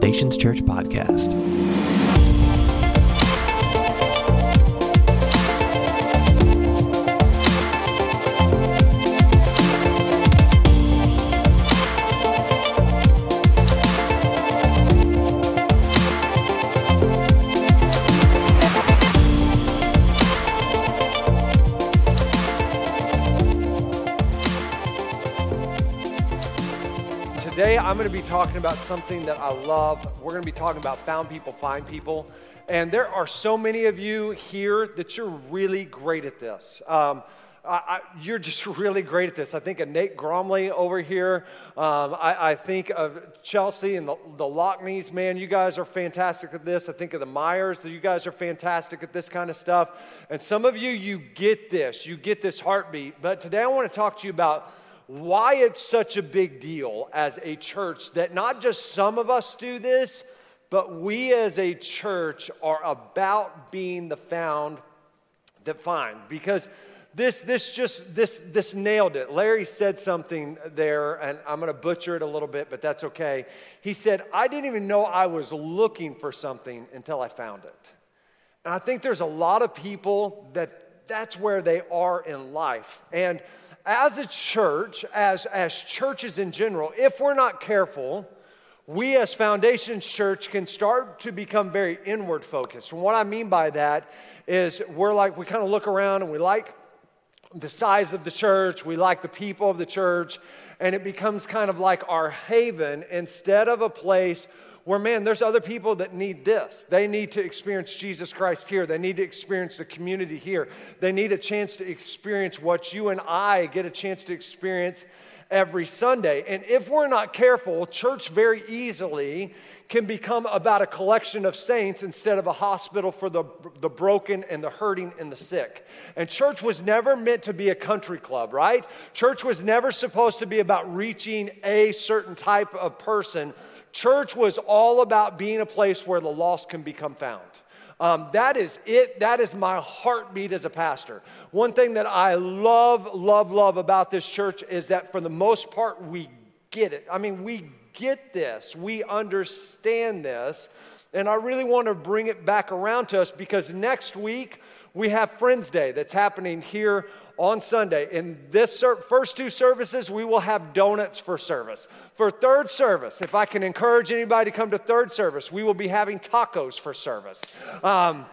Foundations Church podcast. Today, I'm going to be talking about something that I love. We're going to be talking about found people, find people. And there are so many of you here that you're really great at this. Um, I, I, you're just really great at this. I think of Nate Gromley over here. Um, I, I, think of Chelsea and the, the Lockneys. Man, you guys are fantastic at this. I think of the Myers. You guys are fantastic at this kind of stuff. And some of you, you get this. You get this heartbeat. But today, I want to talk to you about why it's such a big deal as a church that not just some of us do this, but we as a church are about being the found that find. Because this, this just, this, this nailed it. Larry said something there, and I'm going to butcher it a little bit, but that's okay. He said, I didn't even know I was looking for something until I found it. And I think there's a lot of people that that's where they are in life. And as a church, as, as churches in general, if we're not careful, we as Foundations Church can start to become very inward focused. And what I mean by that is we're like, we kind of look around and we like the size of the church, we like the people of the church, and it becomes kind of like our haven instead of a place where, man, there's other people that need this. They need to experience Jesus Christ here. They need to experience the community here. They need a chance to experience what you and I get a chance to experience every Sunday. And if we're not careful, church very easily can become about a collection of saints instead of a hospital for the, the broken and the hurting and the sick. And church was never meant to be a country club, right? Church was never supposed to be about reaching a certain type of person Church was all about being a place where the lost can become found. Um, that is it. That is my heartbeat as a pastor. One thing that I love, love, love about this church is that for the most part, we get it. I mean, we get this, we understand this. And I really want to bring it back around to us because next week we have Friends Day that's happening here on Sunday. In this ser- first two services, we will have donuts for service. For third service, if I can encourage anybody to come to third service, we will be having tacos for service. Um,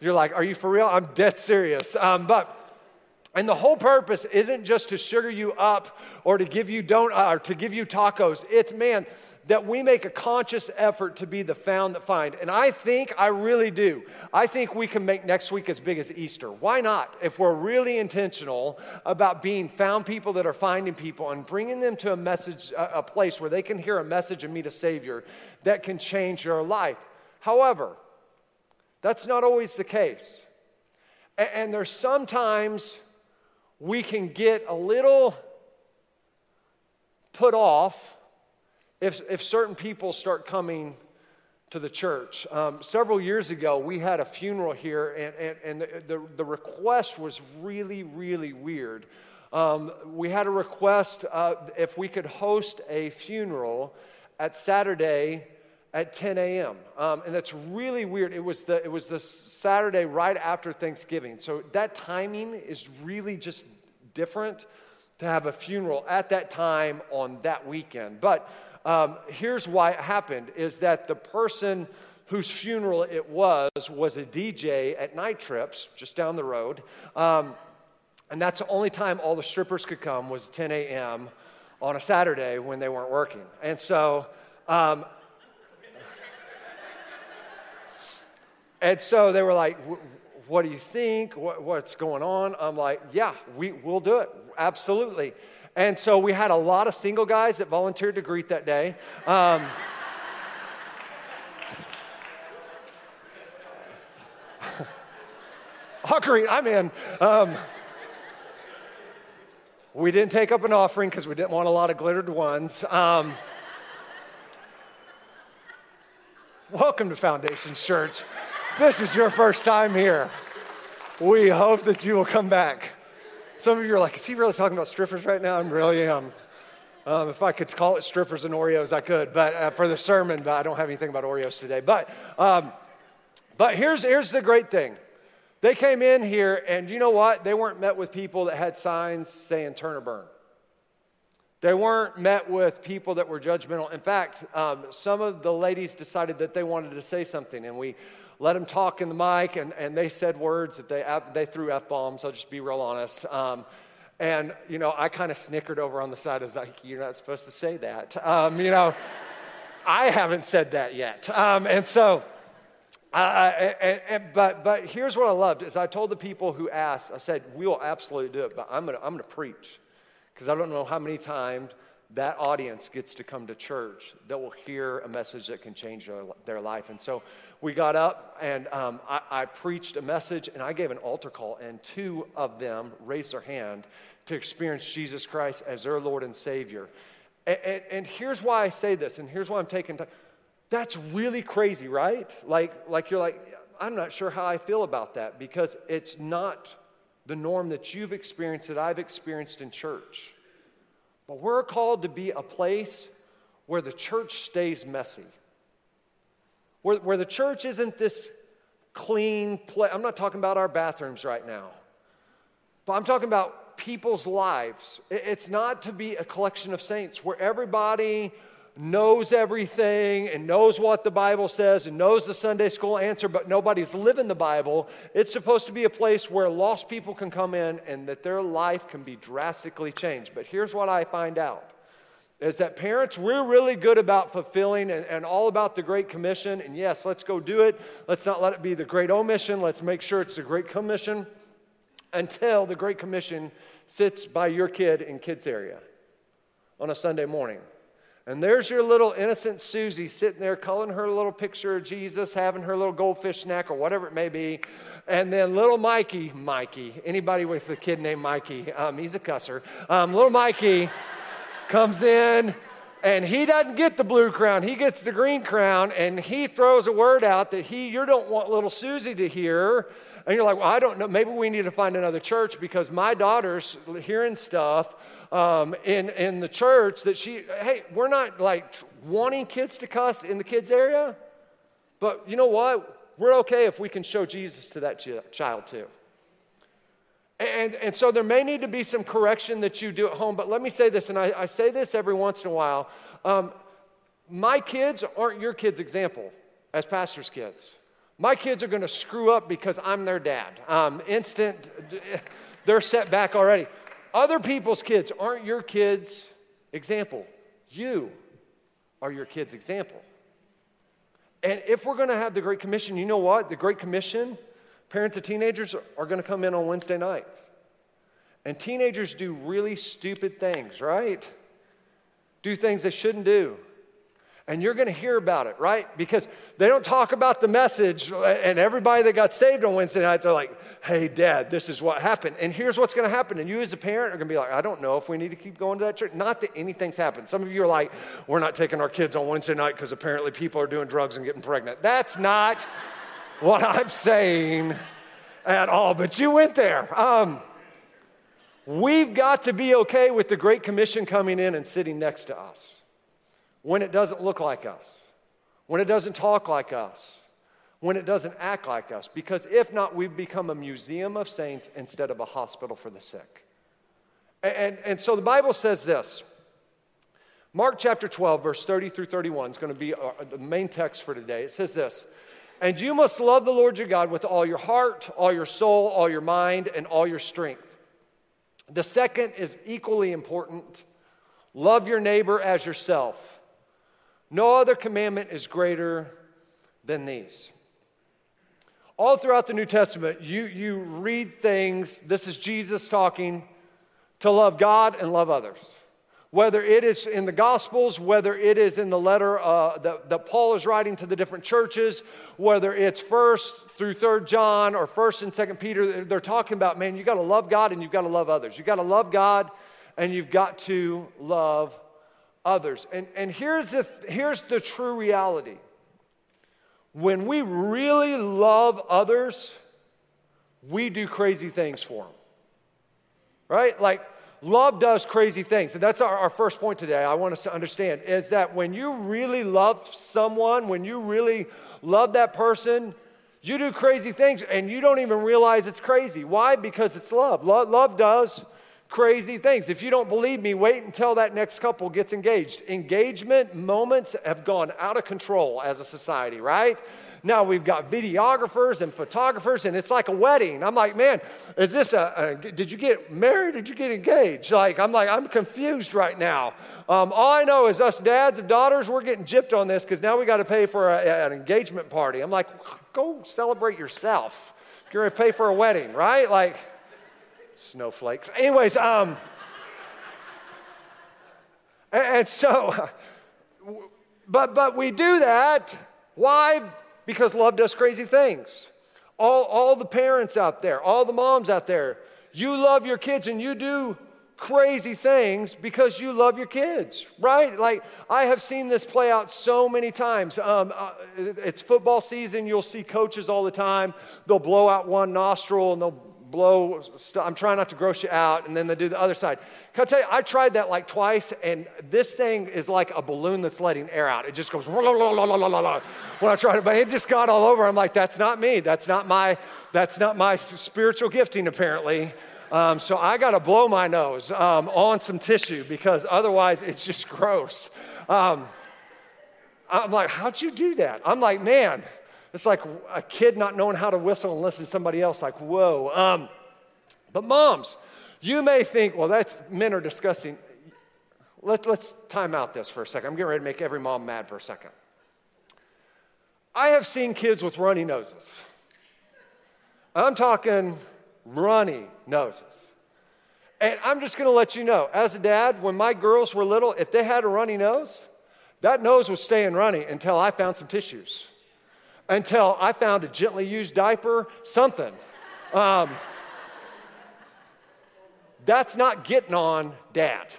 you're like, are you for real? I'm dead serious. Um, but and the whole purpose isn't just to sugar you up or to give you don't uh, or to give you tacos. It's man, that we make a conscious effort to be the found that find. And I think, I really do, I think we can make next week as big as Easter. Why not? If we're really intentional about being found people that are finding people and bringing them to a message, a, place where they can hear a message and meet a Savior that can change their life. However, that's not always the case. And there's sometimes we can get a little put off if, if certain people start coming to the church. Um, several years ago, we had a funeral here, and, and, and the, the, request was really, really weird. Um, we had a request uh, if we could host a funeral at Saturday at 10 a.m. Um, and that's really weird. It was, the, it was the Saturday right after Thanksgiving. So that timing is really just different to have a funeral at that time on that weekend. But um, here's why it happened is that the person whose funeral it was was a DJ at Night Trips just down the road. Um, and that's the only time all the strippers could come was 10 a.m. on a Saturday when they weren't working. And so, um, and so they were like, what do you think? What, what's going on? I'm like, yeah, we, we'll do it. Absolutely. And so we had a lot of single guys that volunteered to greet that day. Um, I'll greet, I'm in. Um, we didn't take up an offering because we didn't want a lot of glittered ones. Um, welcome to Foundation Church. This is your first time here. We hope that you will come back. Some of you are like, is he really talking about strippers right now? I really am. Um, if I could call it strippers and Oreos, I could, but uh, for the sermon, but I don't have anything about Oreos today. But, um, but here's, here's the great thing they came in here, and you know what? They weren't met with people that had signs saying turn or burn. They weren't met with people that were judgmental. In fact, um, some of the ladies decided that they wanted to say something, and we let them talk in the mic, and, and they said words that they, they threw F bombs. I'll just be real honest. Um, and, you know, I kind of snickered over on the side. I like, you're not supposed to say that. Um, you know, I haven't said that yet. Um, and so, uh, but, but here's what I loved is I told the people who asked, I said, we will absolutely do it, but I'm going to I'm gonna preach because I don't know how many times that audience gets to come to church that will hear a message that can change their, their life. And so we got up and um, I, I preached a message and I gave an altar call, and two of them raised their hand to experience Jesus Christ as their Lord and Savior. And, and, and here's why I say this, and here's why I'm taking time that's really crazy, right? Like, like you're like, I'm not sure how I feel about that because it's not the norm that you've experienced, that I've experienced in church. But we're called to be a place where the church stays messy, where, where the church isn't this clean place. I'm not talking about our bathrooms right now, but I'm talking about people's lives. It's not to be a collection of saints where everybody knows everything and knows what the Bible says and knows the Sunday school answer, but nobody's living the Bible. It's supposed to be a place where lost people can come in and that their life can be drastically changed. But here's what I find out is that parents, we're really good about fulfilling and, and, all about the Great Commission. And yes, let's go do it. Let's not let it be the Great Omission. Let's make sure it's the Great Commission until the Great Commission sits by your kid in kids' area on a Sunday morning. And there's your little innocent Susie sitting there culling her little picture of Jesus, having her little goldfish snack or whatever it may be. And then little Mikey, Mikey, anybody with a kid named Mikey, um, he's a cusser. Um, little Mikey comes in and he doesn't get the blue crown he gets the green crown and he throws a word out that he you don't want little susie to hear and you're like well i don't know maybe we need to find another church because my daughter's hearing stuff um, in, in the church that she, hey, we're not like wanting kids to cuss in the kids' area, but you know what? We're okay if we can show Jesus to that ch- child too. And, and so there may need to be some correction that you do at home, but let me say this, and I, I say this every once in a while. Um, my kids aren't your kids' example as pastors' kids. My kids are going to screw up because I'm their dad. Um, instant, they're set back already. Other people's kids aren't your kids' example. You are your kids' example. And if we're going to have the Great Commission, you know what? The Great Commission, parents of teenagers are going to come in on Wednesday nights. And teenagers do really stupid things, right? Do things they shouldn't do and you're going to hear about it, right? Because they don't talk about the message, and everybody that got saved on Wednesday night, they're like, hey, dad, this is what happened. And here's what's going to happen. And you, as a parent, are going to be like, I don't know if we need to keep going to that church. Not that anything's happened. Some of you are like, we're not taking our kids on Wednesday night because apparently people are doing drugs and getting pregnant. That's not what I'm saying at all, but you went there. Um, we've got to be okay with the Great Commission coming in and sitting next to us when it doesn't look like us, when it doesn't talk like us, when it doesn't act like us. Because if not, we've become a museum of saints instead of a hospital for the sick. And, and, so the Bible says this Mark chapter 12, verse 30 through 31 is going to be our, the main text for today. It says this And you must love the Lord your God with all your heart, all your soul, all your mind, and all your strength. The second is equally important love your neighbor as yourself. No other commandment is greater than these. all throughout the New Testament, you, you read things, this is Jesus talking, to love God and love others. Whether it is in the Gospels, whether it is in the letter uh, that, that Paul is writing to the different churches, whether it's first through third John or first and second Peter, they're talking about, man, you got to love God and you've got to love others. You got to love God and you've got to love others. And, and here's, the, here's the true reality when we really love others, we do crazy things for them. Right? Like, love does crazy things. And that's our, our, first point today, I want us to understand is that when you really love someone, when you really love that person, you do crazy things and you don't even realize it's crazy. Why? Because it's love. Love, love does crazy things. If you don't believe me, wait until that next couple gets engaged. Engagement moments have gone out of control as a society, right? Now we've got videographers and photographers, and it's like a wedding. I'm like, man, is this a, a did you get married? Did you get engaged? Like, I'm like, I'm confused right now. Um, all I know is us dads of daughters, we're getting gypped on this because now we got to pay for a, an engagement party. I'm like, go celebrate yourself. You're going to pay for a wedding, right? Like, snowflakes. Anyways, um, and, and so, but but we do that. Why? Because love does crazy things. All, all the parents out there, all the moms out there, you love your kids and you do crazy things because you love your kids, right? Like, I have seen this play out so many times. Um, uh, it's football season, you'll see coaches all the time. They'll blow out one nostril and they'll blow, I'm trying not to gross you out, and then they do the other side. Can I tell you, I tried that like twice, and this thing is like a balloon that's letting air out. It just goes when I try it, but it just got all over. I'm like, that's not me. That's not my, that's not my spiritual gifting, apparently. Um, so I got to blow my nose um, on some tissue because otherwise it's just gross. Um, I'm like, how'd you do that? I'm like, man, it's like a kid not knowing how to whistle and listen to somebody else, like, whoa. Um, but moms, you may think, well, that's men are disgusting. Let, let's time out this for a second. I'm getting ready to make every mom mad for a second. I have seen kids with runny noses. I'm talking runny noses. And I'm just gonna let you know, as a dad, when my girls were little, if they had a runny nose, that nose was staying runny until I found some tissues until I found a gently used diaper, something. Um, that's not getting on dad.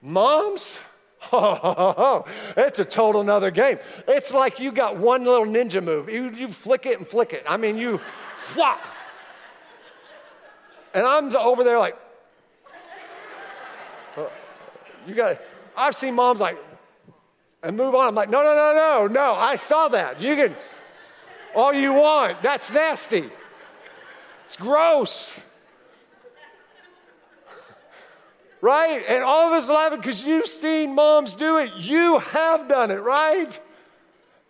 Moms, it's a total another game. It's like you got one little ninja move. You, you flick it and flick it. I mean, you, whop. And I'm over there like, you got, I've seen moms like, and move on. I'm like, no, no, no, no, no. I saw that. You can, all you want. That's nasty. It's gross. right? And all of us laughing because you've seen moms do it. You have done it, right?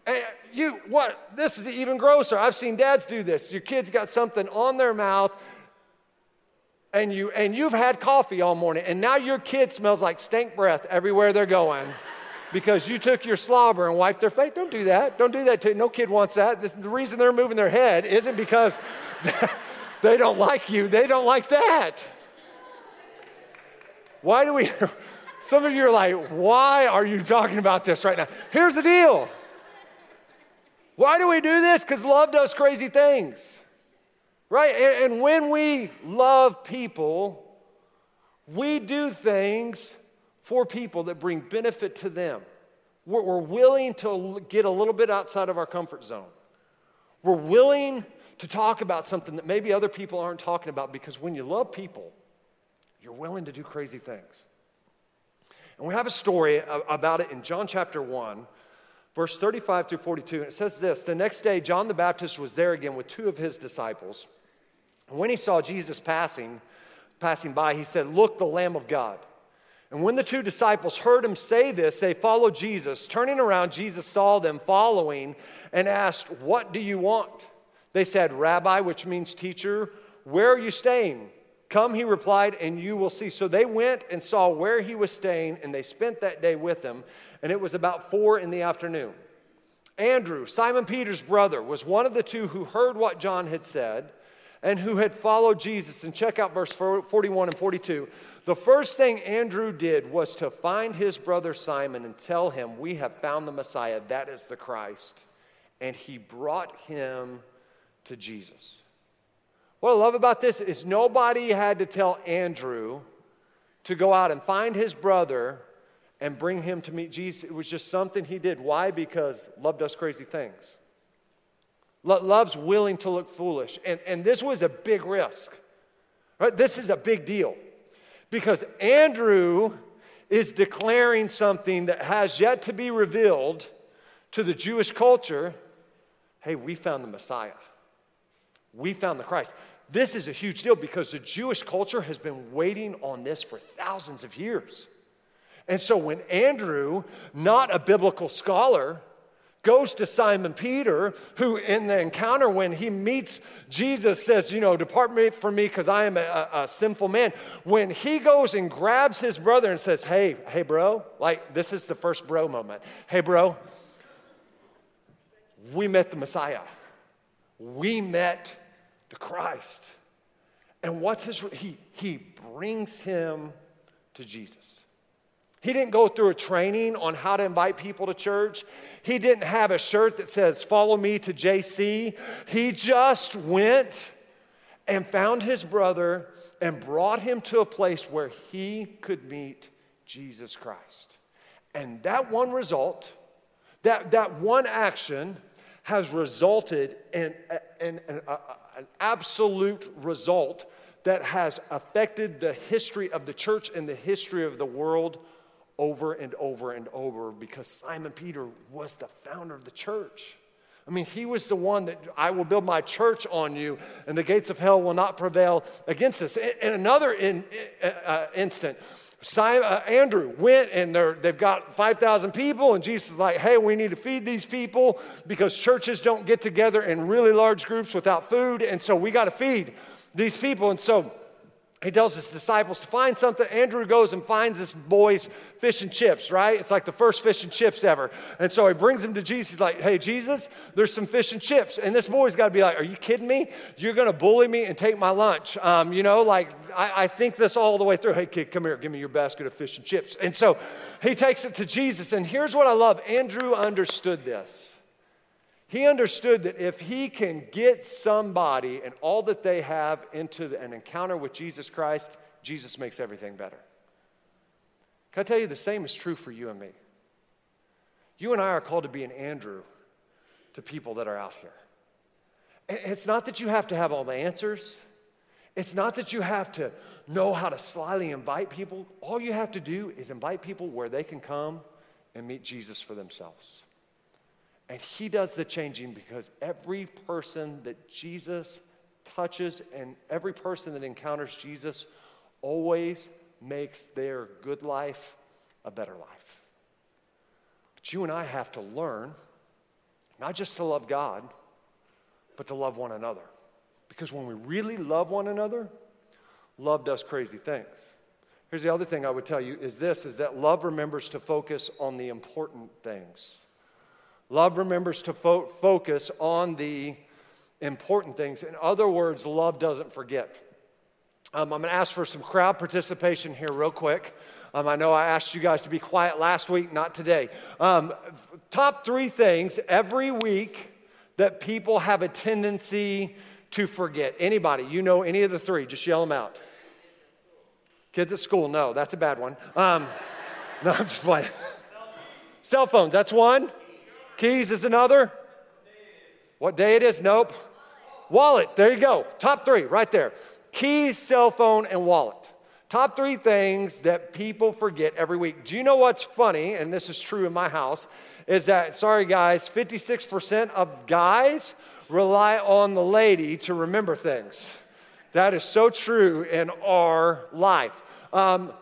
And you, what? This is even grosser. I've seen dads do this. Your kid's got something on their mouth and you and you've had coffee all morning and now your kid smells like stink breath everywhere they're going because you took your slobber and wiped their face. Don't do that. Don't do that. To, no kid wants that. The reason they're moving their head isn't because they don't like you, they don't like that. Why do we? Some of you are like, why are you talking about this right now? Here's the deal. Why do we do this? Because love does crazy things, right? And, and when we love people, we do things for people that bring benefit to them. We're, we're willing to get a little bit outside of our comfort zone. We're willing to talk about something that maybe other people aren't talking about because when you love people, you're willing to do crazy things. And we have a story about it in John chapter 1, verse 35 through 42. And it says this The next day, John the Baptist was there again with two of his disciples. And when he saw Jesus passing, passing by, he said, Look, the Lamb of God. And when the two disciples heard him say this, they followed Jesus. Turning around, Jesus saw them following and asked, What do you want? They said, Rabbi, which means teacher, where are you staying? Come, he replied, and you will see. So they went and saw where he was staying, and they spent that day with him. And it was about four in the afternoon. Andrew, Simon Peter's brother, was one of the two who heard what John had said and who had followed Jesus. And check out verse 41 and 42. The first thing Andrew did was to find his brother Simon and tell him, We have found the Messiah, that is the Christ. And he brought him to Jesus. What I love about this is nobody had to tell Andrew to go out and find his brother and bring him to meet Jesus. It was just something he did. Why? Because love does crazy things. Love's willing to look foolish. And, and this was a big risk. Right? This is a big deal. Because Andrew is declaring something that has yet to be revealed to the Jewish culture. Hey, we found the Messiah. We found the Christ. This is a huge deal because the Jewish culture has been waiting on this for thousands of years. And so when Andrew, not a biblical scholar, goes to Simon Peter, who in the encounter when he meets Jesus says, You know, depart from me because I am a, a, sinful man. When he goes and grabs his brother and says, Hey, hey, bro, like this is the first bro moment. Hey, bro, we met the Messiah, we met the Christ. And what's his, he, he brings him to Jesus. He didn't go through a training on how to invite people to church. He didn't have a shirt that says, Follow me to JC. He just went and found his brother and brought him to a place where he could meet Jesus Christ. And that one result, that, that one action, has resulted in, in, in a, an absolute result that has affected the history of the church and the history of the world over and over and over because Simon Peter was the founder of the church. I mean, he was the one that I will build my church on you, and the gates of hell will not prevail against us. In another in, uh, uh, instant, Simon, uh, Andrew went and they've got 5,000 people, and Jesus is like, hey, we need to feed these people because churches don't get together in really large groups without food, and so we got to feed these people. And so he tells his disciples to find something. Andrew goes and finds this boy's fish and chips, right? It's like the first fish and chips ever. And so he brings him to Jesus. He's like, hey, Jesus, there's some fish and chips. And this boy's got to be like, are you kidding me? You're going to bully me and take my lunch. Um, you know, like, I, I think this all the way through. Hey, kid, come here. Give me your basket of fish and chips. And so he takes it to Jesus. And here's what I love Andrew understood this. He understood that if he can get somebody and all that they have into an encounter with Jesus Christ, Jesus makes everything better. Can I tell you, the same is true for you and me. You and I are called to be an Andrew to people that are out here. It's not that you have to have all the answers. It's not that you have to know how to slyly invite people. All you have to do is invite people where they can come and meet Jesus for themselves. And he does the changing because every person that Jesus touches and every person that encounters Jesus always makes their good life a better life. But you and I have to learn not just to love God, but to love one another. Because when we really love one another, love does crazy things. Here's the other thing I would tell you is this is that love remembers to focus on the important things. Love remembers to fo- focus on the important things. In other words, love doesn't forget. Um, I'm going to ask for some crowd participation here, real quick. Um, I know I asked you guys to be quiet last week, not today. Um, top three things every week that people have a tendency to forget. Anybody, you know any of the three, just yell them out. Kids at school, no, that's a bad one. Um, no, I'm just playing. Cell phones, that's one. Keys is another. What day it is? Nope. Wallet, there you go. Top three right there. Keys, cell phone, and wallet. Top three things that people forget every week. Do you know what's funny? And this is true in my house, is that, sorry guys, 56% of guys rely on the lady to remember things. That is so true in our life. Um,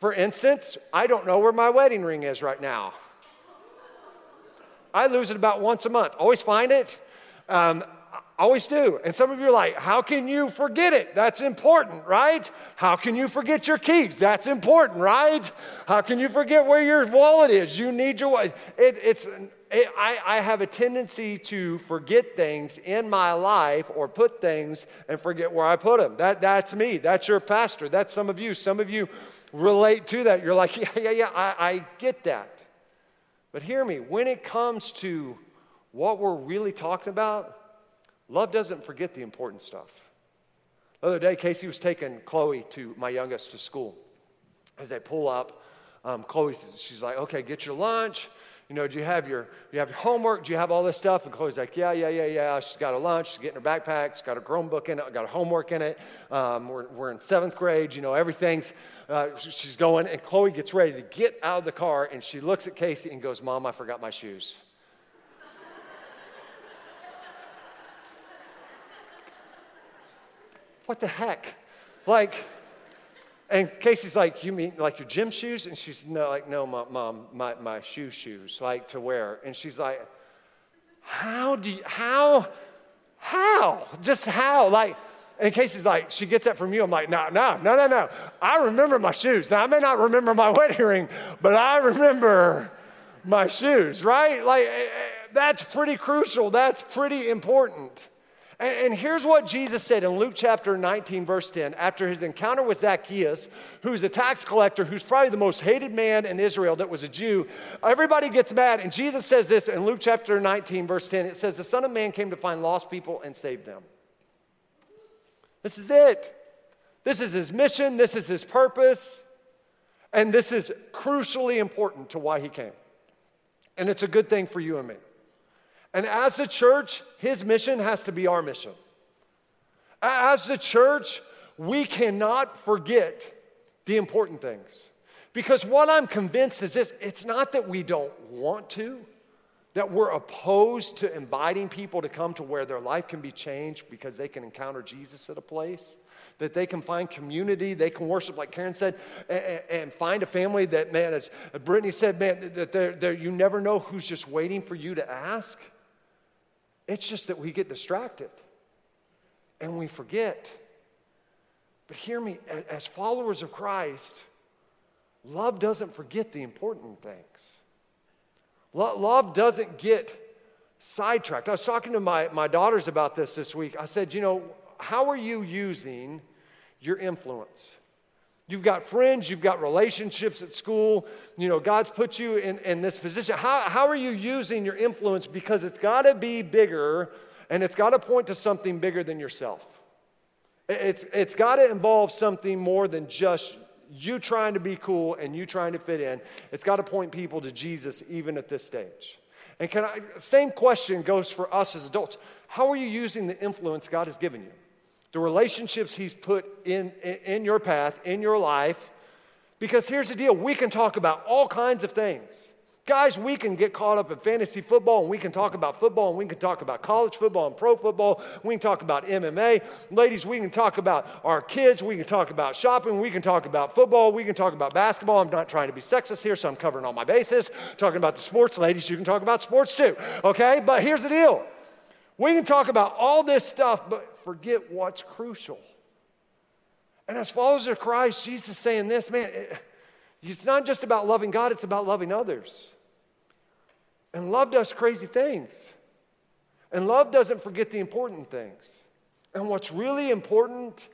for instance, I don't know where my wedding ring is right now. I lose it about once a month. Always find it. Um, always do. And some of you are like, how can you forget it? That's important, right? How can you forget your keys? That's important, right? How can you forget where your wallet is? You need your wallet. It, it's, it, I, I have a tendency to forget things in my life or put things and forget where I put them. That, that's me. That's your pastor. That's some of you. Some of you relate to that. You're like, yeah, yeah, yeah, I, I get that. But hear me, when it comes to what we're really talking about, love doesn't forget the important stuff. The other day, Casey was taking Chloe to my youngest to school. As they pull up, um, Chloe, she's like, okay, get your lunch. You know, do you have your you have your homework? Do you have all this stuff? And Chloe's like, yeah, yeah, yeah, yeah. She's got a lunch. She's getting her backpack. She's got a Chromebook in it. Got her homework in it. Um, we're, we're in seventh grade. You know, everything's. Uh, she's going, and Chloe gets ready to get out of the car, and she looks at Casey and goes, "Mom, I forgot my shoes." what the heck? Like, and Casey's like, You mean like your gym shoes? And she's no, like, No, mom, my, my shoe shoes, like to wear. And she's like, How do you, how, how? Just how? Like, and Casey's like, she gets that from you. I'm like, no, no, no, no, no. I remember my shoes. Now, I may not remember my wedding ring, but I remember my shoes, right? Like, eh, eh, that's pretty crucial. That's pretty important. And, and, here's what Jesus said in Luke chapter 19, verse 10, after his encounter with Zacchaeus, who's a tax collector, who's probably the most hated man in Israel that was a Jew. Everybody gets mad. And Jesus says this in Luke chapter 19, verse 10 it says, The Son of Man came to find lost people and save them. This is it. This is his mission, this is his purpose, and this is crucially important to why he came. And it's a good thing for you and me. And as a church, his mission has to be our mission. As a church, we cannot forget the important things. Because what I'm convinced is this it's not that we don't want to, that we're opposed to inviting people to come to where their life can be changed because they can encounter Jesus at a place, that they can find community, they can worship, like Karen said, and, and find a family that, man, as Brittany said, man, that they're, they're, you never know who's just waiting for you to ask. It's just that we get distracted and we forget. But hear me, as followers of Christ, love doesn't forget the important things. Love doesn't get sidetracked. I was talking to my, my daughters about this this week. I said, you know, how are you using your influence? You've got friends, you've got relationships at school. You know, God's put you in, in this position. How, how are you using your influence? Because it's got to be bigger and it's got to point to something bigger than yourself. It's, it's got to involve something more than just you trying to be cool and you trying to fit in. It's got to point people to Jesus even at this stage. And can I, same question goes for us as adults. How are you using the influence God has given you? The relationships He's put in, in, your path, in your life. Because here's the deal we can talk about all kinds of things. Guys, we can get caught up in fantasy football and we can talk about football and we can talk about college football and pro football. We can talk about MMA. Ladies, we can talk about our kids. We can talk about shopping. We can talk about football. We can talk about basketball. I'm not trying to be sexist here, so I'm covering all my bases. Talking about the sports. Ladies, you can talk about sports too. Okay? But here's the deal we can talk about all this stuff, but forget what's crucial. And as followers of Christ, Jesus saying this man, it's not just about loving God, it's about loving others. And love does crazy things. And love doesn't forget the important things. And what's really important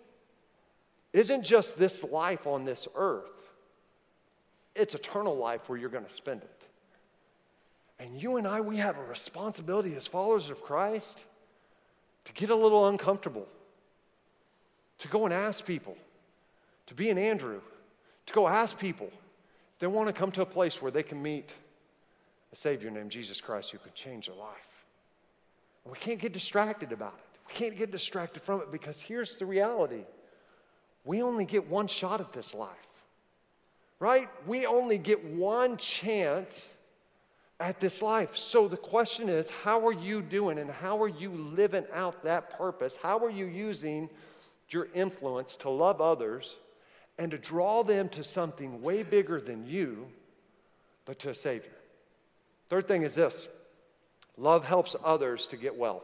isn't just this life on this earth, it's eternal life where you're going to spend it. And you and I, we have a responsibility as followers of Christ to get a little uncomfortable, to go and ask people, to be an Andrew, to go ask people if they want to come to a place where they can meet a Savior named Jesus Christ who can change their life. And we can't get distracted about it. We can't get distracted from it because here's the reality we only get one shot at this life, right? We only get one chance at this life. So the question is, how are you doing and how are you living out that purpose? How are you using your influence to love others and to draw them to something way bigger than you, but to a Savior? Third thing is this love helps others to get well.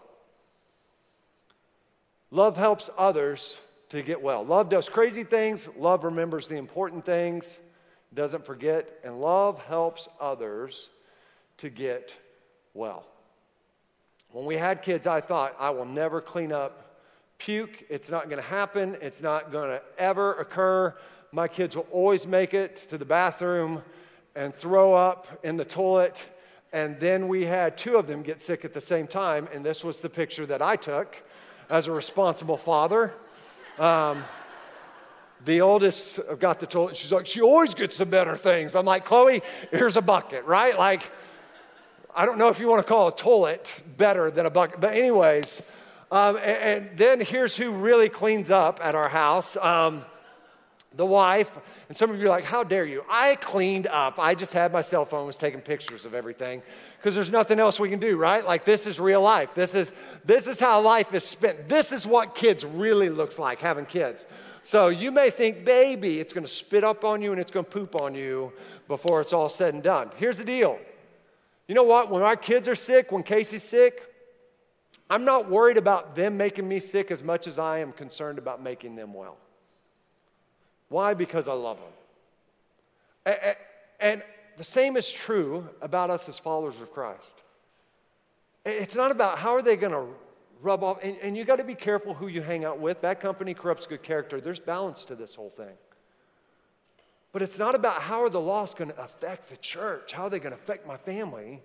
Love helps others to get well. Love does crazy things, love remembers the important things, doesn't forget, and love helps others to get well. When we had kids, I thought, I will never clean up puke. It's not going to happen. It's not going to ever occur. My kids will always make it to the bathroom and throw up in the toilet. And then we had two of them get sick at the same time. And this was the picture that I took as a responsible father. Um, the oldest got the toilet. She's like, she always gets the better things. I'm like, Chloe, here's a bucket, right? Like, I don't know if you want to call a toilet better than a bucket, but anyways. Um, and, and, then here's who really cleans up at our house. Um, the wife, and some of you are like, How dare you? I cleaned up. I just had my cell phone, was taking pictures of everything because there's nothing else we can do, right? Like this is real life. This is this is how life is spent. This is what kids really looks like having kids. So you may think, baby, it's gonna spit up on you and it's gonna poop on you before it's all said and done. Here's the deal. You know what? When our kids are sick, when Casey's sick, I'm not worried about them making me sick as much as I am concerned about making them well. Why? Because I love them. And the same is true about us as followers of Christ. It's not about how are they going to rub off, and, and you got to be careful who you hang out with. Bad company corrupts good character. There's balance to this whole thing. But it's not about how are the lost going to affect the church? How are they going to affect my family?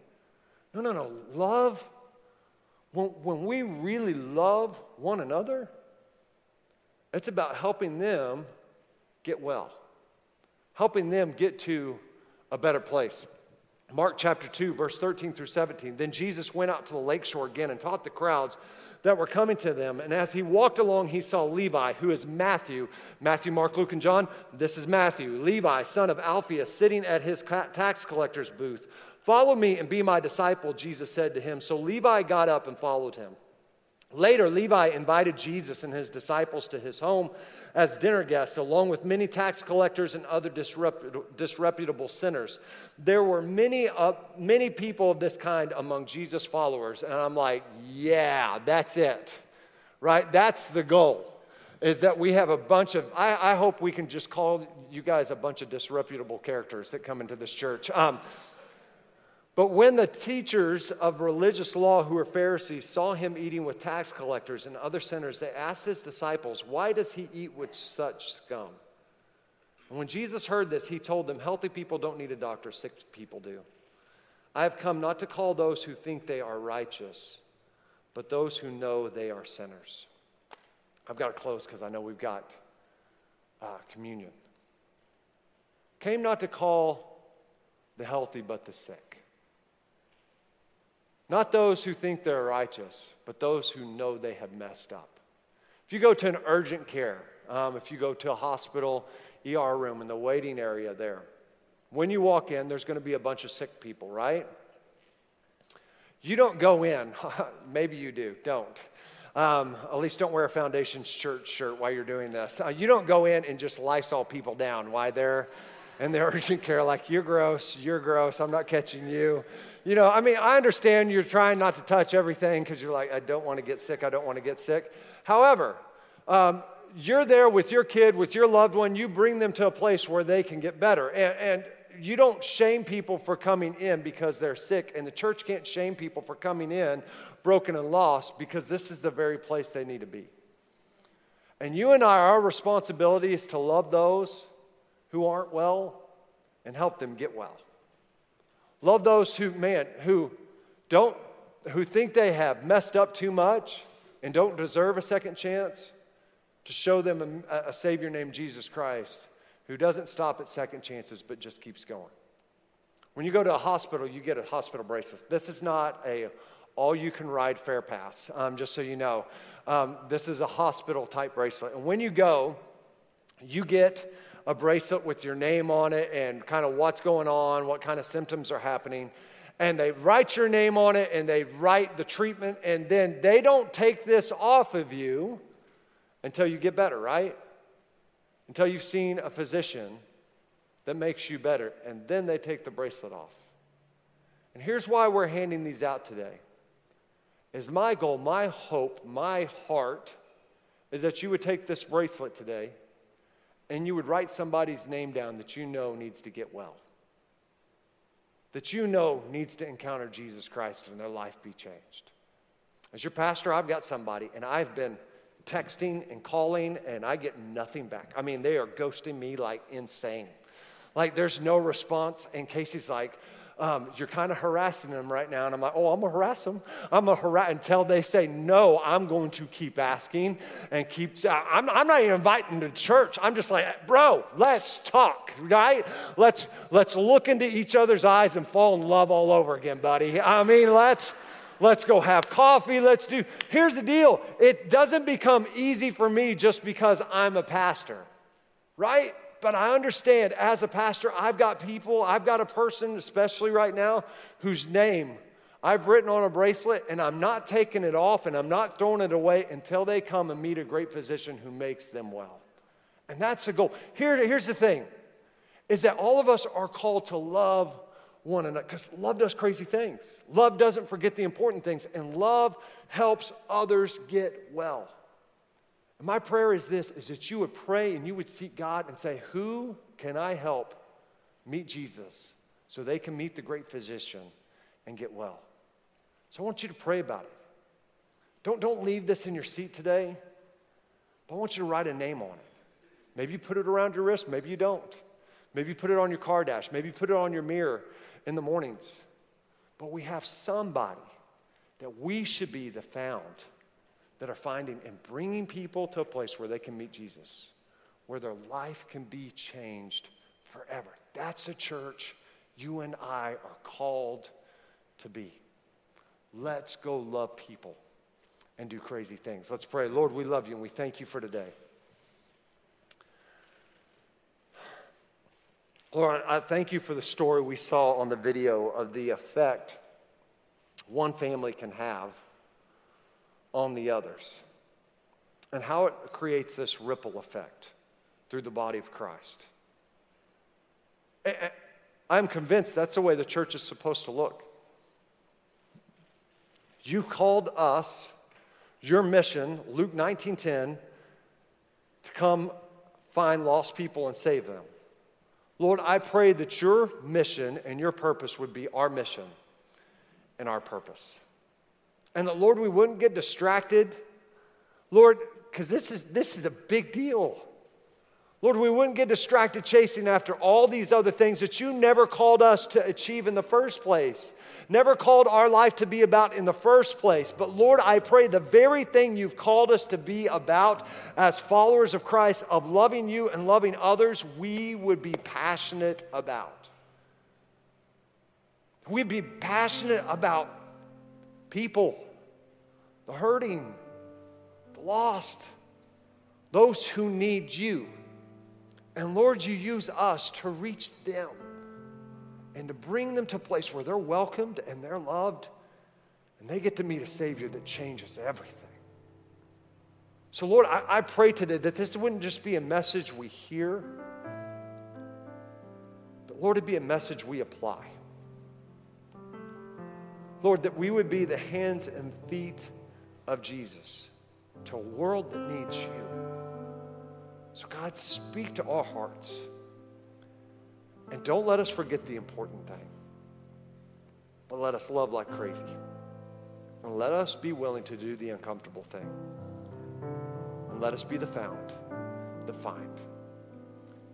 No, no, no. Love, when, when we really love one another, it's about helping them get well, helping them get to a better place. Mark chapter 2, verse 13 through 17. Then Jesus went out to the lakeshore again and taught the crowds that were coming to them. And as he walked along, he saw Levi, who is Matthew. Matthew, Mark, Luke, and John. This is Matthew. Levi, son of Alphaeus, sitting at his tax collector's booth. Follow me and be my disciple, Jesus said to him. So Levi got up and followed him. Later, Levi invited Jesus and his disciples to his home as dinner guests, along with many tax collectors and other disreputable sinners. There were many, uh, many people of this kind among Jesus' followers, and I'm like, yeah, that's it, right? That's the goal, is that we have a bunch of, I, I hope we can just call you guys a bunch of disreputable characters that come into this church. Um, but when the teachers of religious law, who were Pharisees, saw him eating with tax collectors and other sinners, they asked his disciples, Why does he eat with such scum? And when Jesus heard this, he told them, Healthy people don't need a doctor, sick people do. I have come not to call those who think they are righteous, but those who know they are sinners. I've got to close because I know we've got uh, communion. Came not to call the healthy, but the sick. Not those who think they're righteous, but those who know they have messed up. If you go to an urgent care, um, if you go to a hospital ER room in the waiting area there, when you walk in, there's going to be a bunch of sick people, right? You don't go in. Maybe you do. Don't. Um, at least don't wear a Foundations Church shirt while you're doing this. Uh, you don't go in and just Lysol people down while they're in the urgent care, like, you're gross, you're gross, I'm not catching you. You know, I mean, I understand you're trying not to touch everything because you're like, I don't want to get sick, I don't want to get sick. However, um, you're there with your kid, with your loved one, you bring them to a place where they can get better. And, and you don't shame people for coming in because they're sick, and the church can't shame people for coming in broken and lost because this is the very place they need to be. And you and I, our responsibility is to love those who aren't well and help them get well. Love those who, man, who don't, who think they have messed up too much and don't deserve a second chance, to show them a, a Savior named Jesus Christ who doesn't stop at second chances but just keeps going. When you go to a hospital, you get a hospital bracelet. This is not a all you can ride fair pass, um, just so you know. Um, this is a hospital type bracelet. And when you go, you get a bracelet with your name on it and kind of what's going on, what kind of symptoms are happening. And they write your name on it and they write the treatment, and then they don't take this off of you until you get better, right? Until you've seen a physician that makes you better, and then they take the bracelet off. And here's why we're handing these out today. Is my goal, my hope, my heart is that you would take this bracelet today and you would write somebody's name down that you know needs to get well, that you know needs to encounter Jesus Christ and their life be changed. As your pastor, I've got somebody, and I've been texting and calling, and I get nothing back. I mean, they are ghosting me like insane. Like, there's no response. And Casey's like, um, you're kind of harassing them right now. And I'm like, oh, I'm going to harass them. I'm going to harass until they say, no, I'm going to keep asking and keep. I'm, I'm not even inviting to church. I'm just like, bro, let's talk, right? Let's, let's look into each other's eyes and fall in love all over again, buddy. I mean, let's. Let's go have coffee. Let's do. Here's the deal it doesn't become easy for me just because I'm a pastor, right? But I understand as a pastor, I've got people, I've got a person, especially right now, whose name I've written on a bracelet and I'm not taking it off and I'm not throwing it away until they come and meet a great physician who makes them well. And that's the goal. Here, here's the thing is that all of us are called to love one another because love does crazy things. Love doesn't forget the important things, and love helps others get well. And my prayer is this is that you would pray and you would seek God and say, Who can I help meet Jesus so they can meet the great physician and get well? So I want you to pray about it. Don't, don't leave this in your seat today, but I want you to write a name on it. Maybe you put it around your wrist, maybe you don't. Maybe you put it on your car dash, maybe you put it on your mirror in the mornings. But we have somebody that we should be the found that are finding and bringing people to a place where they can meet Jesus, where their life can be changed forever. That's a church you and I are called to be. Let's go love people and do crazy things. Let's pray. Lord, we love you and we thank you for today. Lord, I thank you for the story we saw on the video of the effect one family can have on the others and how it creates this ripple effect through the body of Christ. I'm convinced that's the way the church is supposed to look. You called us, your mission, Luke 19:10, to come find lost people and save them. Lord, I pray that your mission and your purpose would be our mission and our purpose. And that, Lord, we wouldn't get distracted. Lord, because this is, this is a big deal. Lord, we wouldn't get distracted chasing after all these other things that you never called us to achieve in the first place, never called our life to be about in the first place. But Lord, I pray the very thing you've called us to be about as followers of Christ, of loving you and loving others, we would be passionate about. We'd be passionate about people, the hurting, the lost, those who need you. And Lord, you use us to reach them and to bring them to a place where they're welcomed and they're loved and they get to meet a Savior that changes everything. So, Lord, I, I pray today that this wouldn't just be a message we hear, but Lord, it'd be a message we apply. Lord, that we would be the hands and feet of Jesus to a world that needs you. So, God, speak to our hearts. And don't let us forget the important thing, but let us love like crazy. And let us be willing to do the uncomfortable thing. And let us be the found, the find.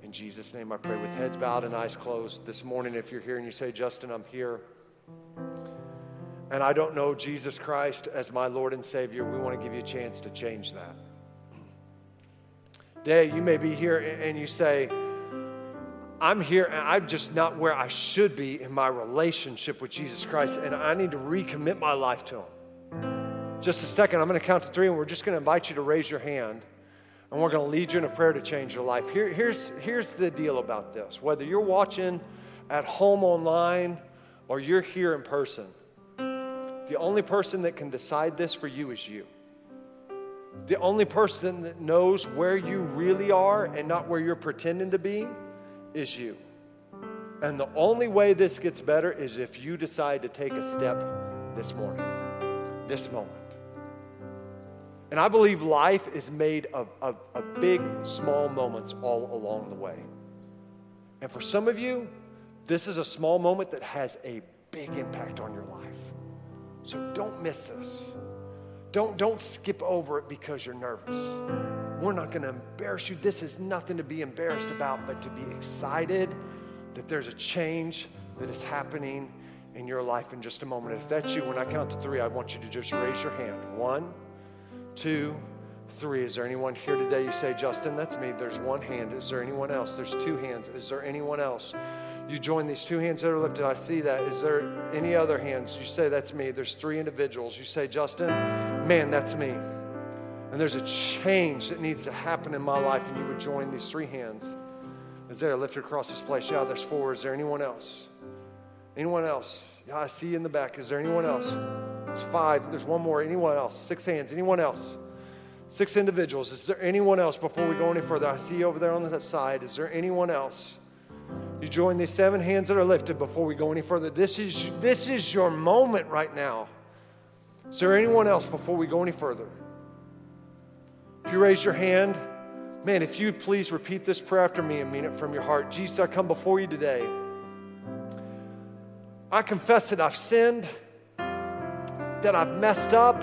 In Jesus' name, I pray with heads bowed and eyes closed. This morning, if you're here and you say, Justin, I'm here and I don't know Jesus Christ as my Lord and Savior, we want to give you a chance to change that. Day, you may be here and you say, I'm here and I'm just not where I should be in my relationship with Jesus Christ, and I need to recommit my life to Him. Just a second, I'm going to count to three, and we're just going to invite you to raise your hand, and we're going to lead you in a prayer to change your life. Here, here's, here's the deal about this whether you're watching at home online or you're here in person, the only person that can decide this for you is you. The only person that knows where you really are and not where you're pretending to be is you. And the only way this gets better is if you decide to take a step this morning, this moment. And I believe life is made of, of, of big, small moments all along the way. And for some of you, this is a small moment that has a big impact on your life. So don't miss this. Don't, don't skip over it because you're nervous. We're not going to embarrass you. This is nothing to be embarrassed about, but to be excited that there's a change that is happening in your life in just a moment. If that's you, when I count to three, I want you to just raise your hand. One, two, three. Is there anyone here today? You say, Justin, that's me. There's one hand. Is there anyone else? There's two hands. Is there anyone else? You join these two hands that are lifted. I see that. Is there any other hands? You say, That's me. There's three individuals. You say, Justin, man, that's me. And there's a change that needs to happen in my life, and you would join these three hands. Is there a lifted across this place? Yeah, there's four. Is there anyone else? Anyone else? Yeah, I see you in the back. Is there anyone else? There's five. There's one more. Anyone else? Six hands. Anyone else? Six individuals. Is there anyone else before we go any further? I see you over there on the side. Is there anyone else? You join these seven hands that are lifted before we go any further. This is, this is your moment right now. Is there anyone else before we go any further? If you raise your hand, man, if you please repeat this prayer after me and mean it from your heart. Jesus, I come before you today. I confess that I've sinned, that I've messed up,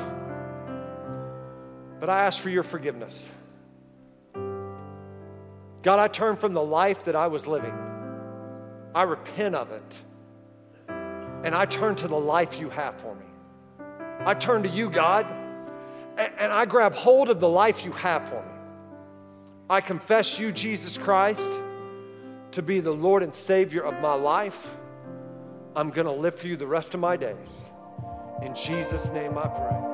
but I ask for your forgiveness. God, I turn from the life that I was living. I repent of it. And I turn to the life you have for me. I turn to you, God, and I grab hold of the life you have for me. I confess you, Jesus Christ, to be the Lord and Savior of my life. I'm going to live for you the rest of my days. In Jesus' name I pray.